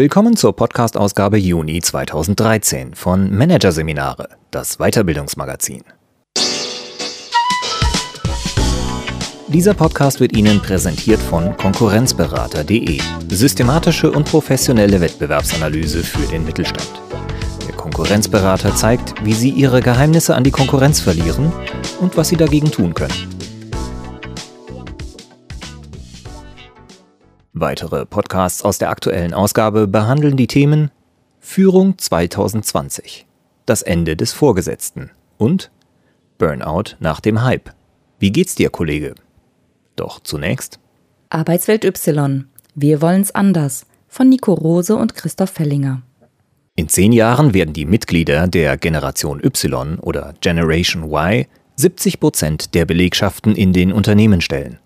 Willkommen zur Podcast-Ausgabe Juni 2013 von Managerseminare, das Weiterbildungsmagazin. Dieser Podcast wird Ihnen präsentiert von Konkurrenzberater.de, systematische und professionelle Wettbewerbsanalyse für den Mittelstand. Der Konkurrenzberater zeigt, wie Sie Ihre Geheimnisse an die Konkurrenz verlieren und was Sie dagegen tun können. Weitere Podcasts aus der aktuellen Ausgabe behandeln die Themen Führung 2020, das Ende des Vorgesetzten und Burnout nach dem Hype. Wie geht's dir, Kollege? Doch zunächst Arbeitswelt Y. Wir wollen's anders von Nico Rose und Christoph Fellinger. In zehn Jahren werden die Mitglieder der Generation Y oder Generation Y 70 Prozent der Belegschaften in den Unternehmen stellen.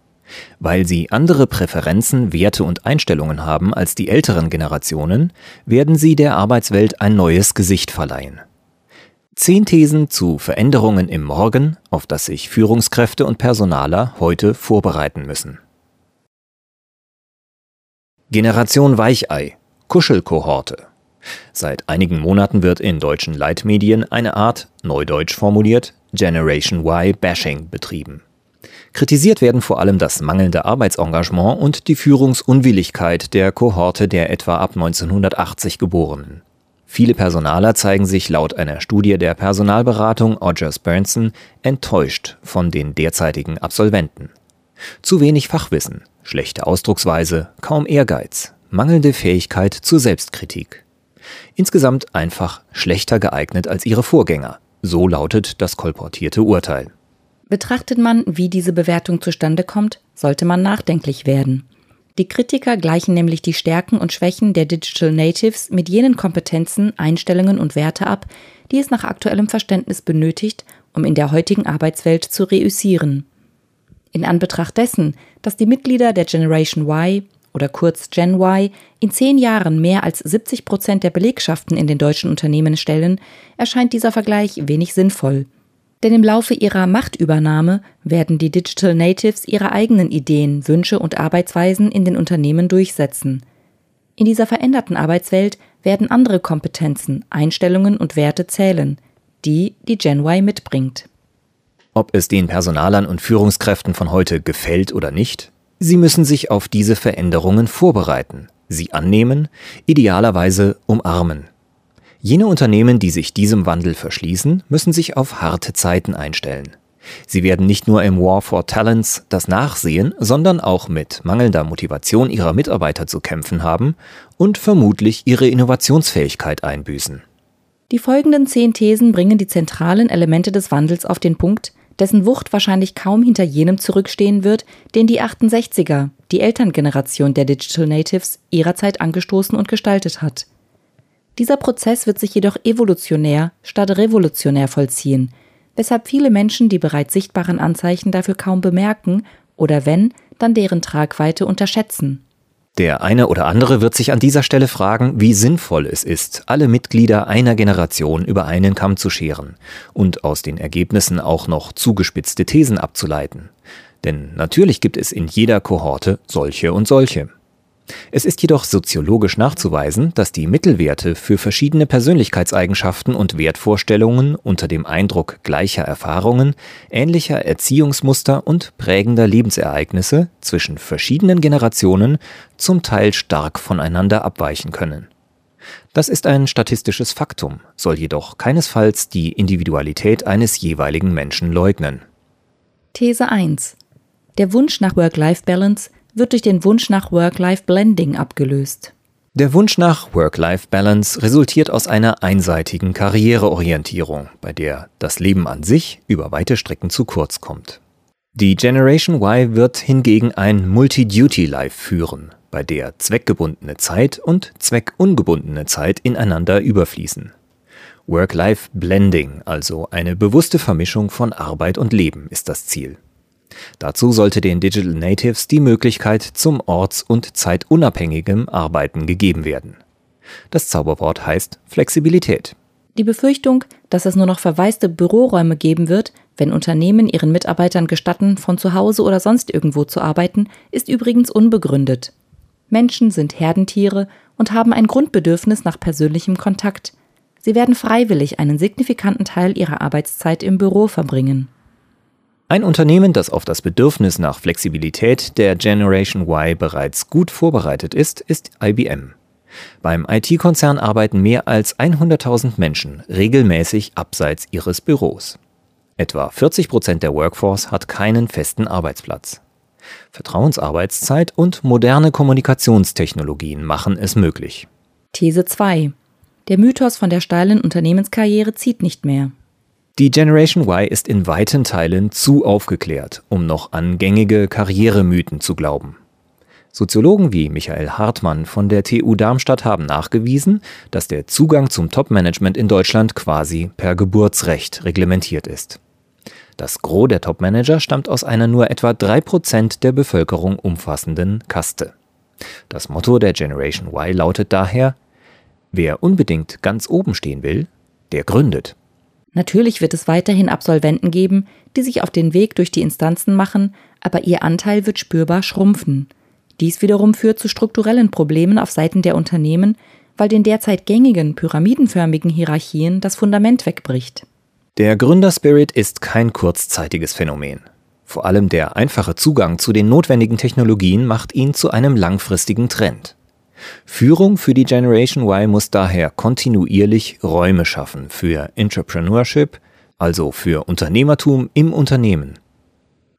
Weil sie andere Präferenzen, Werte und Einstellungen haben als die älteren Generationen, werden sie der Arbeitswelt ein neues Gesicht verleihen. Zehn Thesen zu Veränderungen im Morgen, auf das sich Führungskräfte und Personaler heute vorbereiten müssen. Generation Weichei, Kuschelkohorte. Seit einigen Monaten wird in deutschen Leitmedien eine Art, neudeutsch formuliert, Generation Y Bashing betrieben. Kritisiert werden vor allem das mangelnde Arbeitsengagement und die Führungsunwilligkeit der Kohorte der etwa ab 1980 Geborenen. Viele Personaler zeigen sich laut einer Studie der Personalberatung Odgers Bernson enttäuscht von den derzeitigen Absolventen. Zu wenig Fachwissen, schlechte Ausdrucksweise, kaum Ehrgeiz, mangelnde Fähigkeit zur Selbstkritik. Insgesamt einfach schlechter geeignet als ihre Vorgänger, so lautet das kolportierte Urteil. Betrachtet man, wie diese Bewertung zustande kommt, sollte man nachdenklich werden. Die Kritiker gleichen nämlich die Stärken und Schwächen der Digital Natives mit jenen Kompetenzen, Einstellungen und Werte ab, die es nach aktuellem Verständnis benötigt, um in der heutigen Arbeitswelt zu reüssieren. In Anbetracht dessen, dass die Mitglieder der Generation Y oder kurz Gen Y in zehn Jahren mehr als 70 Prozent der Belegschaften in den deutschen Unternehmen stellen, erscheint dieser Vergleich wenig sinnvoll denn im Laufe ihrer Machtübernahme werden die Digital Natives ihre eigenen Ideen, Wünsche und Arbeitsweisen in den Unternehmen durchsetzen. In dieser veränderten Arbeitswelt werden andere Kompetenzen, Einstellungen und Werte zählen, die die Gen Y mitbringt. Ob es den Personalern und Führungskräften von heute gefällt oder nicht, sie müssen sich auf diese Veränderungen vorbereiten, sie annehmen, idealerweise umarmen. Jene Unternehmen, die sich diesem Wandel verschließen, müssen sich auf harte Zeiten einstellen. Sie werden nicht nur im War for Talents das Nachsehen, sondern auch mit mangelnder Motivation ihrer Mitarbeiter zu kämpfen haben und vermutlich ihre Innovationsfähigkeit einbüßen. Die folgenden zehn Thesen bringen die zentralen Elemente des Wandels auf den Punkt, dessen Wucht wahrscheinlich kaum hinter jenem zurückstehen wird, den die 68er, die Elterngeneration der Digital Natives, ihrerzeit angestoßen und gestaltet hat. Dieser Prozess wird sich jedoch evolutionär statt revolutionär vollziehen, weshalb viele Menschen die bereits sichtbaren Anzeichen dafür kaum bemerken oder wenn, dann deren Tragweite unterschätzen. Der eine oder andere wird sich an dieser Stelle fragen, wie sinnvoll es ist, alle Mitglieder einer Generation über einen Kamm zu scheren und aus den Ergebnissen auch noch zugespitzte Thesen abzuleiten. Denn natürlich gibt es in jeder Kohorte solche und solche. Es ist jedoch soziologisch nachzuweisen, dass die Mittelwerte für verschiedene Persönlichkeitseigenschaften und Wertvorstellungen unter dem Eindruck gleicher Erfahrungen, ähnlicher Erziehungsmuster und prägender Lebensereignisse zwischen verschiedenen Generationen zum Teil stark voneinander abweichen können. Das ist ein statistisches Faktum, soll jedoch keinesfalls die Individualität eines jeweiligen Menschen leugnen. These 1. Der Wunsch nach Work-Life-Balance wird durch den Wunsch nach Work-Life-Blending abgelöst. Der Wunsch nach Work-Life-Balance resultiert aus einer einseitigen Karriereorientierung, bei der das Leben an sich über weite Strecken zu kurz kommt. Die Generation Y wird hingegen ein Multi-Duty-Life führen, bei der zweckgebundene Zeit und zweckungebundene Zeit ineinander überfließen. Work-Life-Blending, also eine bewusste Vermischung von Arbeit und Leben, ist das Ziel. Dazu sollte den Digital Natives die Möglichkeit zum orts- und zeitunabhängigem Arbeiten gegeben werden. Das Zauberwort heißt Flexibilität. Die Befürchtung, dass es nur noch verwaiste Büroräume geben wird, wenn Unternehmen ihren Mitarbeitern gestatten, von zu Hause oder sonst irgendwo zu arbeiten, ist übrigens unbegründet. Menschen sind Herdentiere und haben ein Grundbedürfnis nach persönlichem Kontakt. Sie werden freiwillig einen signifikanten Teil ihrer Arbeitszeit im Büro verbringen. Ein Unternehmen, das auf das Bedürfnis nach Flexibilität der Generation Y bereits gut vorbereitet ist, ist IBM. Beim IT-Konzern arbeiten mehr als 100.000 Menschen regelmäßig abseits ihres Büros. Etwa 40 Prozent der Workforce hat keinen festen Arbeitsplatz. Vertrauensarbeitszeit und moderne Kommunikationstechnologien machen es möglich. These 2. Der Mythos von der steilen Unternehmenskarriere zieht nicht mehr. Die Generation Y ist in weiten Teilen zu aufgeklärt, um noch an gängige Karrieremythen zu glauben. Soziologen wie Michael Hartmann von der TU Darmstadt haben nachgewiesen, dass der Zugang zum Top-Management in Deutschland quasi per Geburtsrecht reglementiert ist. Das Gros der Topmanager stammt aus einer nur etwa 3% der Bevölkerung umfassenden Kaste. Das Motto der Generation Y lautet daher, wer unbedingt ganz oben stehen will, der gründet. Natürlich wird es weiterhin Absolventen geben, die sich auf den Weg durch die Instanzen machen, aber ihr Anteil wird spürbar schrumpfen. Dies wiederum führt zu strukturellen Problemen auf Seiten der Unternehmen, weil den derzeit gängigen pyramidenförmigen Hierarchien das Fundament wegbricht. Der Gründerspirit ist kein kurzzeitiges Phänomen. Vor allem der einfache Zugang zu den notwendigen Technologien macht ihn zu einem langfristigen Trend. Führung für die Generation Y muss daher kontinuierlich Räume schaffen für Entrepreneurship, also für Unternehmertum im Unternehmen.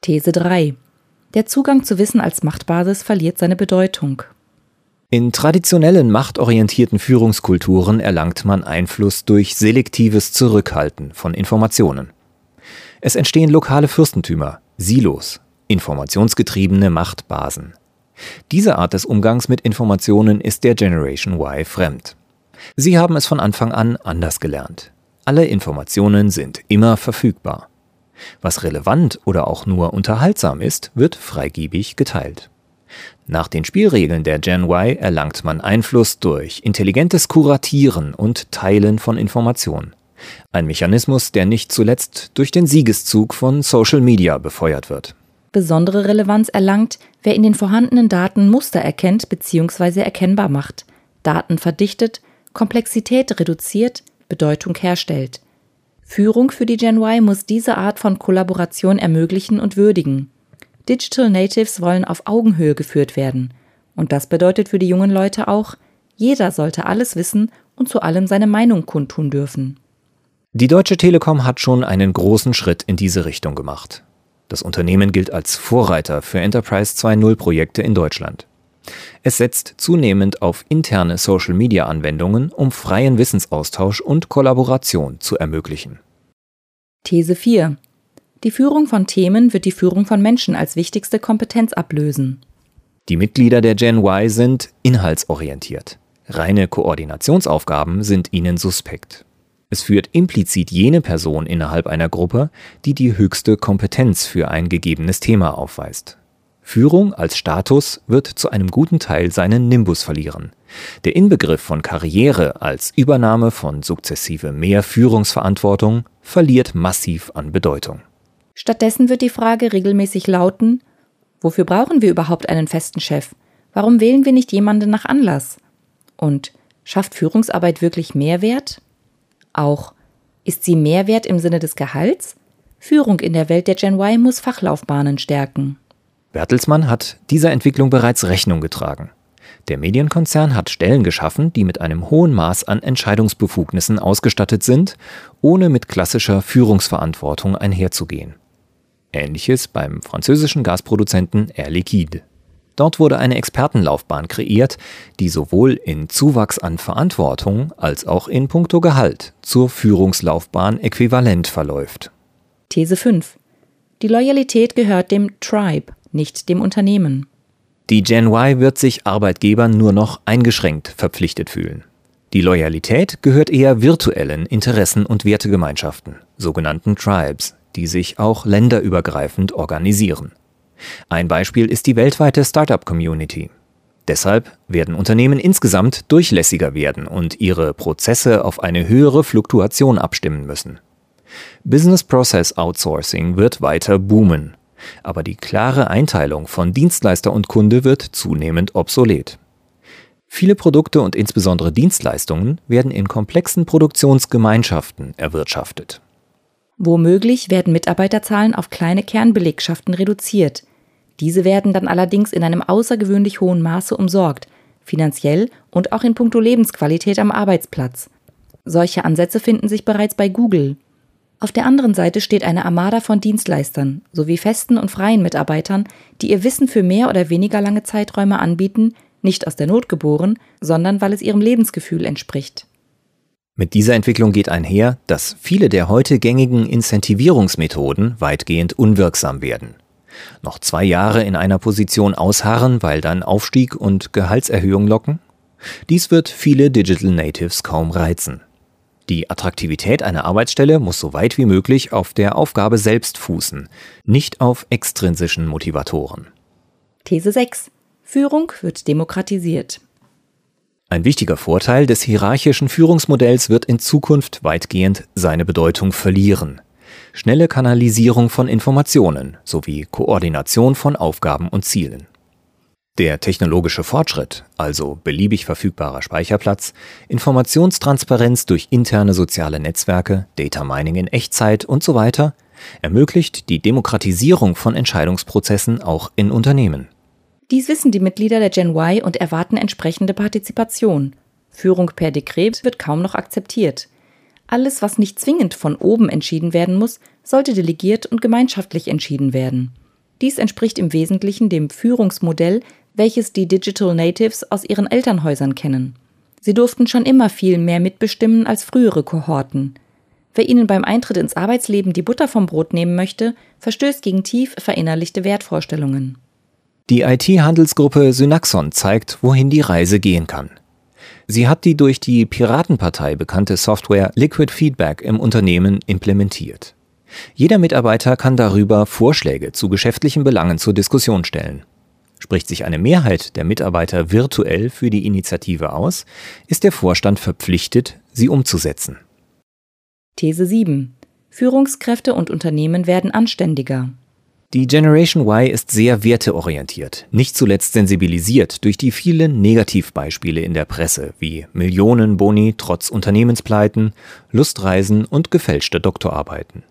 These 3. Der Zugang zu Wissen als Machtbasis verliert seine Bedeutung. In traditionellen machtorientierten Führungskulturen erlangt man Einfluss durch selektives Zurückhalten von Informationen. Es entstehen lokale Fürstentümer, Silos, informationsgetriebene Machtbasen. Diese Art des Umgangs mit Informationen ist der Generation Y fremd. Sie haben es von Anfang an anders gelernt. Alle Informationen sind immer verfügbar. Was relevant oder auch nur unterhaltsam ist, wird freigebig geteilt. Nach den Spielregeln der Gen Y erlangt man Einfluss durch intelligentes Kuratieren und Teilen von Informationen. Ein Mechanismus, der nicht zuletzt durch den Siegeszug von Social Media befeuert wird. Besondere Relevanz erlangt, wer in den vorhandenen Daten Muster erkennt bzw. erkennbar macht, Daten verdichtet, Komplexität reduziert, Bedeutung herstellt. Führung für die Gen Y muss diese Art von Kollaboration ermöglichen und würdigen. Digital Natives wollen auf Augenhöhe geführt werden. Und das bedeutet für die jungen Leute auch, jeder sollte alles wissen und zu allem seine Meinung kundtun dürfen. Die Deutsche Telekom hat schon einen großen Schritt in diese Richtung gemacht. Das Unternehmen gilt als Vorreiter für Enterprise 2.0 Projekte in Deutschland. Es setzt zunehmend auf interne Social-Media-Anwendungen, um freien Wissensaustausch und Kollaboration zu ermöglichen. These 4. Die Führung von Themen wird die Führung von Menschen als wichtigste Kompetenz ablösen. Die Mitglieder der Gen Y sind inhaltsorientiert. Reine Koordinationsaufgaben sind ihnen suspekt. Es führt implizit jene Person innerhalb einer Gruppe, die die höchste Kompetenz für ein gegebenes Thema aufweist. Führung als Status wird zu einem guten Teil seinen Nimbus verlieren. Der Inbegriff von Karriere als Übernahme von sukzessive mehr Führungsverantwortung verliert massiv an Bedeutung. Stattdessen wird die Frage regelmäßig lauten, wofür brauchen wir überhaupt einen festen Chef? Warum wählen wir nicht jemanden nach Anlass? Und schafft Führungsarbeit wirklich Mehrwert? Auch, ist sie Mehrwert im Sinne des Gehalts? Führung in der Welt der Gen Y muss Fachlaufbahnen stärken. Bertelsmann hat dieser Entwicklung bereits Rechnung getragen. Der Medienkonzern hat Stellen geschaffen, die mit einem hohen Maß an Entscheidungsbefugnissen ausgestattet sind, ohne mit klassischer Führungsverantwortung einherzugehen. Ähnliches beim französischen Gasproduzenten Air Liquide. Dort wurde eine Expertenlaufbahn kreiert, die sowohl in Zuwachs an Verantwortung als auch in puncto Gehalt zur Führungslaufbahn äquivalent verläuft. These 5. Die Loyalität gehört dem Tribe, nicht dem Unternehmen. Die Gen Y wird sich Arbeitgebern nur noch eingeschränkt verpflichtet fühlen. Die Loyalität gehört eher virtuellen Interessen- und Wertegemeinschaften, sogenannten Tribes, die sich auch länderübergreifend organisieren. Ein Beispiel ist die weltweite Startup-Community. Deshalb werden Unternehmen insgesamt durchlässiger werden und ihre Prozesse auf eine höhere Fluktuation abstimmen müssen. Business Process Outsourcing wird weiter boomen, aber die klare Einteilung von Dienstleister und Kunde wird zunehmend obsolet. Viele Produkte und insbesondere Dienstleistungen werden in komplexen Produktionsgemeinschaften erwirtschaftet. Womöglich werden Mitarbeiterzahlen auf kleine Kernbelegschaften reduziert. Diese werden dann allerdings in einem außergewöhnlich hohen Maße umsorgt, finanziell und auch in puncto Lebensqualität am Arbeitsplatz. Solche Ansätze finden sich bereits bei Google. Auf der anderen Seite steht eine Armada von Dienstleistern sowie festen und freien Mitarbeitern, die ihr Wissen für mehr oder weniger lange Zeiträume anbieten, nicht aus der Not geboren, sondern weil es ihrem Lebensgefühl entspricht. Mit dieser Entwicklung geht einher, dass viele der heute gängigen Incentivierungsmethoden weitgehend unwirksam werden. Noch zwei Jahre in einer Position ausharren, weil dann Aufstieg und Gehaltserhöhung locken? Dies wird viele Digital Natives kaum reizen. Die Attraktivität einer Arbeitsstelle muss so weit wie möglich auf der Aufgabe selbst fußen, nicht auf extrinsischen Motivatoren. These 6. Führung wird demokratisiert. Ein wichtiger Vorteil des hierarchischen Führungsmodells wird in Zukunft weitgehend seine Bedeutung verlieren. Schnelle Kanalisierung von Informationen sowie Koordination von Aufgaben und Zielen. Der technologische Fortschritt, also beliebig verfügbarer Speicherplatz, Informationstransparenz durch interne soziale Netzwerke, Data Mining in Echtzeit und so weiter, ermöglicht die Demokratisierung von Entscheidungsprozessen auch in Unternehmen. Dies wissen die Mitglieder der Gen Y und erwarten entsprechende Partizipation. Führung per Dekret wird kaum noch akzeptiert. Alles, was nicht zwingend von oben entschieden werden muss, sollte delegiert und gemeinschaftlich entschieden werden. Dies entspricht im Wesentlichen dem Führungsmodell, welches die Digital Natives aus ihren Elternhäusern kennen. Sie durften schon immer viel mehr mitbestimmen als frühere Kohorten. Wer ihnen beim Eintritt ins Arbeitsleben die Butter vom Brot nehmen möchte, verstößt gegen tief verinnerlichte Wertvorstellungen. Die IT-Handelsgruppe Synaxon zeigt, wohin die Reise gehen kann. Sie hat die durch die Piratenpartei bekannte Software Liquid Feedback im Unternehmen implementiert. Jeder Mitarbeiter kann darüber Vorschläge zu geschäftlichen Belangen zur Diskussion stellen. Spricht sich eine Mehrheit der Mitarbeiter virtuell für die Initiative aus, ist der Vorstand verpflichtet, sie umzusetzen. These 7. Führungskräfte und Unternehmen werden anständiger. Die Generation Y ist sehr werteorientiert, nicht zuletzt sensibilisiert durch die vielen Negativbeispiele in der Presse wie Millionenboni trotz Unternehmenspleiten, Lustreisen und gefälschte Doktorarbeiten.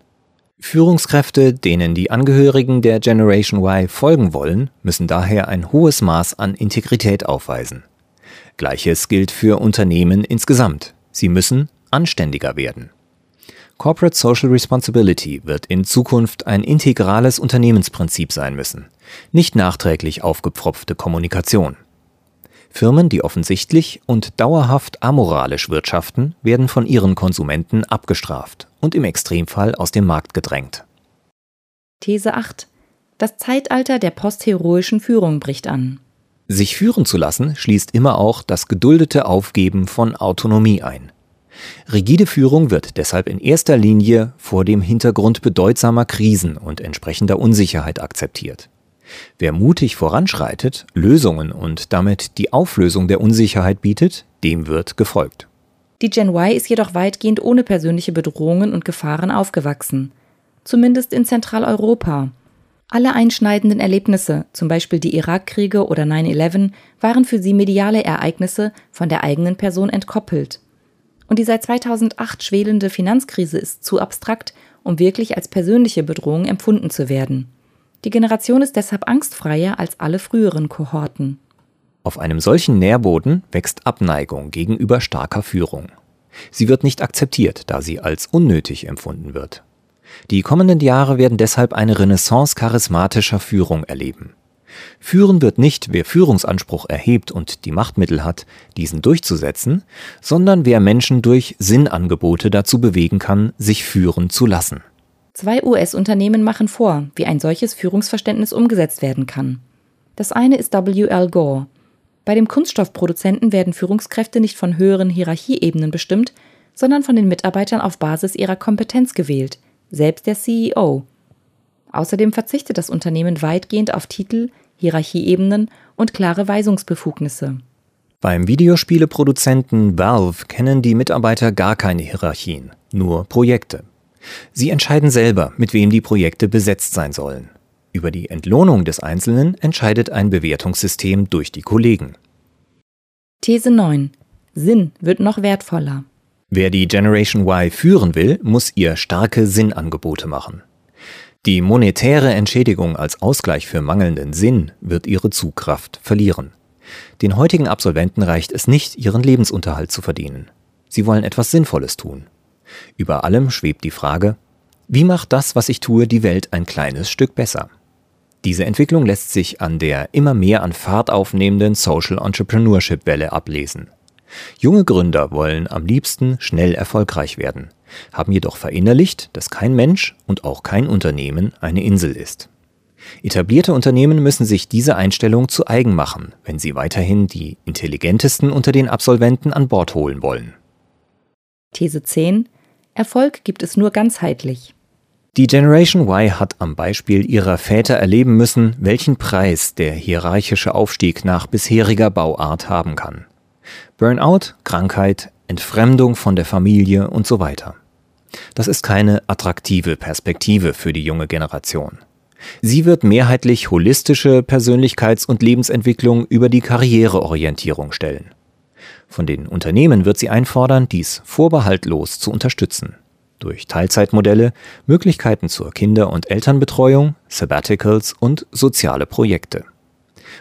Führungskräfte, denen die Angehörigen der Generation Y folgen wollen, müssen daher ein hohes Maß an Integrität aufweisen. Gleiches gilt für Unternehmen insgesamt. Sie müssen anständiger werden. Corporate Social Responsibility wird in Zukunft ein integrales Unternehmensprinzip sein müssen, nicht nachträglich aufgepfropfte Kommunikation. Firmen, die offensichtlich und dauerhaft amoralisch wirtschaften, werden von ihren Konsumenten abgestraft und im Extremfall aus dem Markt gedrängt. These 8. Das Zeitalter der postheroischen Führung bricht an. Sich führen zu lassen schließt immer auch das geduldete Aufgeben von Autonomie ein. Rigide Führung wird deshalb in erster Linie vor dem Hintergrund bedeutsamer Krisen und entsprechender Unsicherheit akzeptiert. Wer mutig voranschreitet, Lösungen und damit die Auflösung der Unsicherheit bietet, dem wird gefolgt. Die Gen Y ist jedoch weitgehend ohne persönliche Bedrohungen und Gefahren aufgewachsen. Zumindest in Zentraleuropa. Alle einschneidenden Erlebnisse, zum Beispiel die Irakkriege oder 9-11, waren für sie mediale Ereignisse von der eigenen Person entkoppelt. Und die seit 2008 schwelende Finanzkrise ist zu abstrakt, um wirklich als persönliche Bedrohung empfunden zu werden. Die Generation ist deshalb angstfreier als alle früheren Kohorten. Auf einem solchen Nährboden wächst Abneigung gegenüber starker Führung. Sie wird nicht akzeptiert, da sie als unnötig empfunden wird. Die kommenden Jahre werden deshalb eine Renaissance charismatischer Führung erleben. Führen wird nicht, wer Führungsanspruch erhebt und die Machtmittel hat, diesen durchzusetzen, sondern wer Menschen durch Sinnangebote dazu bewegen kann, sich führen zu lassen. Zwei US-Unternehmen machen vor, wie ein solches Führungsverständnis umgesetzt werden kann. Das eine ist W.L. Gore. Bei dem Kunststoffproduzenten werden Führungskräfte nicht von höheren Hierarchieebenen bestimmt, sondern von den Mitarbeitern auf Basis ihrer Kompetenz gewählt, selbst der CEO. Außerdem verzichtet das Unternehmen weitgehend auf Titel, Hierarchieebenen und klare Weisungsbefugnisse. Beim Videospieleproduzenten Valve kennen die Mitarbeiter gar keine Hierarchien, nur Projekte. Sie entscheiden selber, mit wem die Projekte besetzt sein sollen. Über die Entlohnung des Einzelnen entscheidet ein Bewertungssystem durch die Kollegen. These 9. Sinn wird noch wertvoller. Wer die Generation Y führen will, muss ihr starke Sinnangebote machen. Die monetäre Entschädigung als Ausgleich für mangelnden Sinn wird ihre Zugkraft verlieren. Den heutigen Absolventen reicht es nicht, ihren Lebensunterhalt zu verdienen. Sie wollen etwas Sinnvolles tun. Über allem schwebt die Frage, wie macht das, was ich tue, die Welt ein kleines Stück besser? Diese Entwicklung lässt sich an der immer mehr an Fahrt aufnehmenden Social Entrepreneurship Welle ablesen. Junge Gründer wollen am liebsten schnell erfolgreich werden haben jedoch verinnerlicht, dass kein Mensch und auch kein Unternehmen eine Insel ist. Etablierte Unternehmen müssen sich diese Einstellung zu eigen machen, wenn sie weiterhin die intelligentesten unter den Absolventen an Bord holen wollen. These 10. Erfolg gibt es nur ganzheitlich. Die Generation Y hat am Beispiel ihrer Väter erleben müssen, welchen Preis der hierarchische Aufstieg nach bisheriger Bauart haben kann. Burnout, Krankheit, Entfremdung von der Familie und so weiter. Das ist keine attraktive Perspektive für die junge Generation. Sie wird mehrheitlich holistische Persönlichkeits- und Lebensentwicklung über die Karriereorientierung stellen. Von den Unternehmen wird sie einfordern, dies vorbehaltlos zu unterstützen. Durch Teilzeitmodelle, Möglichkeiten zur Kinder- und Elternbetreuung, Sabbaticals und soziale Projekte.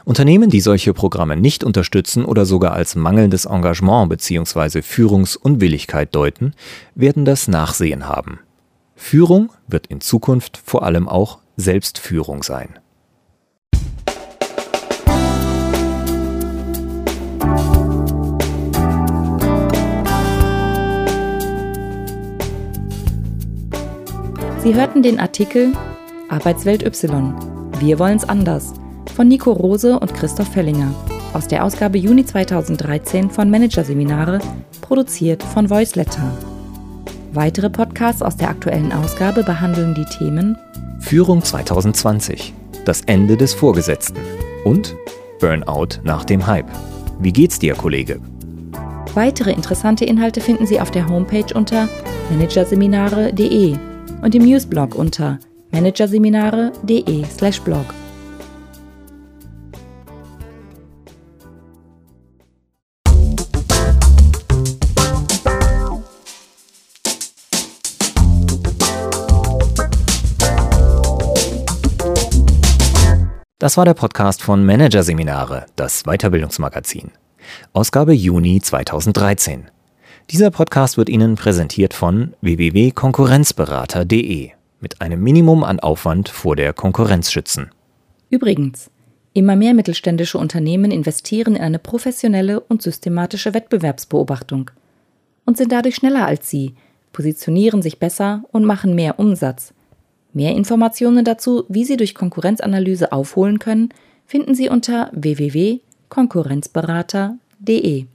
Unternehmen, die solche Programme nicht unterstützen oder sogar als mangelndes Engagement bzw. Führungsunwilligkeit deuten, werden das Nachsehen haben. Führung wird in Zukunft vor allem auch Selbstführung sein. Sie hörten den Artikel Arbeitswelt Y. Wir wollen's anders von Nico Rose und Christoph Fellinger aus der Ausgabe Juni 2013 von Managerseminare, produziert von Voiceletter. Weitere Podcasts aus der aktuellen Ausgabe behandeln die Themen Führung 2020, das Ende des Vorgesetzten und Burnout nach dem Hype. Wie geht's dir, Kollege? Weitere interessante Inhalte finden Sie auf der Homepage unter managerseminare.de und im Newsblog unter managerseminare.de/blog. Das war der Podcast von Managerseminare, das Weiterbildungsmagazin. Ausgabe Juni 2013. Dieser Podcast wird Ihnen präsentiert von www.konkurrenzberater.de mit einem Minimum an Aufwand vor der Konkurrenz schützen. Übrigens, immer mehr mittelständische Unternehmen investieren in eine professionelle und systematische Wettbewerbsbeobachtung und sind dadurch schneller als Sie, positionieren sich besser und machen mehr Umsatz – Mehr Informationen dazu, wie Sie durch Konkurrenzanalyse aufholen können, finden Sie unter www.konkurrenzberater.de.